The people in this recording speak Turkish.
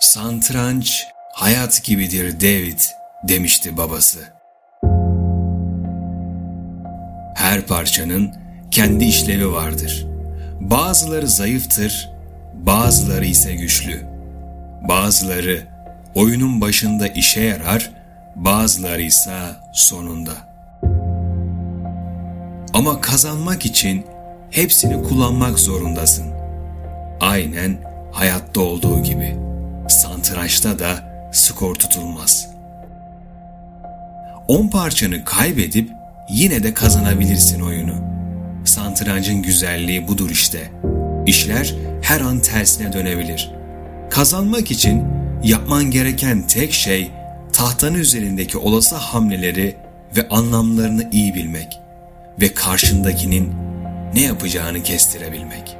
Santranç hayat gibidir David demişti babası. Her parçanın kendi işlevi vardır. Bazıları zayıftır, bazıları ise güçlü. Bazıları oyunun başında işe yarar, bazıları ise sonunda. Ama kazanmak için hepsini kullanmak zorundasın. Aynen hayatta olduğu gibi. Santraçta da skor tutulmaz. 10 parçanı kaybedip yine de kazanabilirsin oyunu. Santrancın güzelliği budur işte. İşler her an tersine dönebilir. Kazanmak için yapman gereken tek şey tahtanın üzerindeki olası hamleleri ve anlamlarını iyi bilmek ve karşındakinin ne yapacağını kestirebilmek.